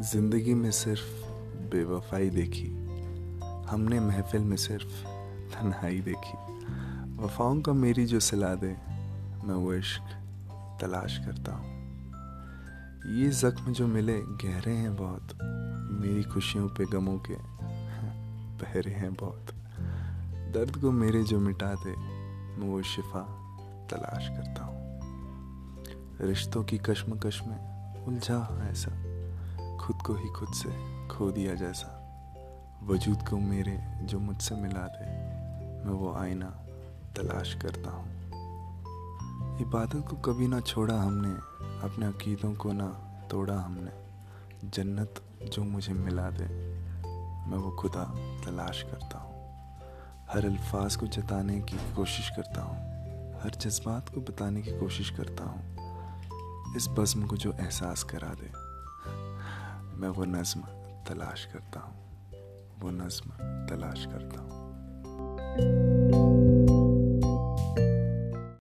ज़िंदगी में सिर्फ़ बेवफाई देखी। हमने महफिल में सिर्फ़ तन्हाई देखी। वफाओं का मेरी जो सिला दे, मैं वो इश्क तलाश करता हूँ। ये जख्म जो मिले, गहरे हैं बहुत। मेरी खुशियों पे गमों के पहरे हैं बहुत। दर्द को मेरे जो मिटा दे, मैं वो शिफा तलाश करता हूँ। रिश्तों की कश्मकश में उलझा ऐसा। खुद को ही खुद से खो दिया जैसा। वजूद को मेरे जो मुझसे मिला दे मैं वो आईना तलाश करता हूँ। इबादत को कभी ना छोड़ा हमने, अपने अकीदों को ना तोड़ा हमने। जन्नत जो मुझे मिला दे, मैं वो खुदा तलाश करता हूँ। हर अल्फाज को जताने की कोशिश करता हूँ। हर जज्बात को बताने की कोशिश करता हूँ। इस बज़म को जो एहसास करा दे। मैं वो नज़म तलाश करता हूँ वो नज़म तलाश करता हूँ।